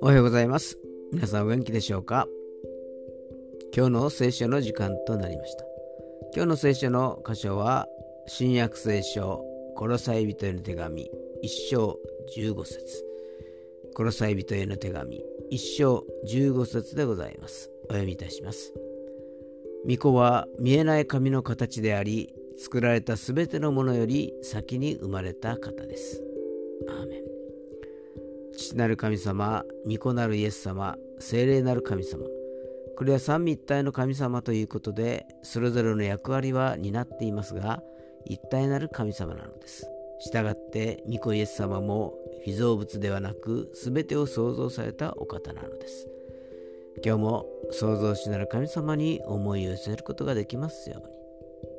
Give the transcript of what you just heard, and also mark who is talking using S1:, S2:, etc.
S1: おはようございます。皆さんお元気でしょうか？今日の聖書の時間となりました。今日の聖書の箇所は、新約聖書、コロサイ人への手紙、一章15節コロサイ人への手紙、一章15節でございます。お読みいたします。巫女は見えない神の形であり、作られたすべてのものより先に生まれた方です。アーメン父なる神様、御子なるイエス様、聖霊なる神様。これは三位一体の神様ということで、それぞれの役割は担っていますが、一体なる神様なのです。したがって、御子イエス様も被造物ではなく、すべてを創造されたお方なのです。今日も創造主なる神様に思いを寄せることができますように。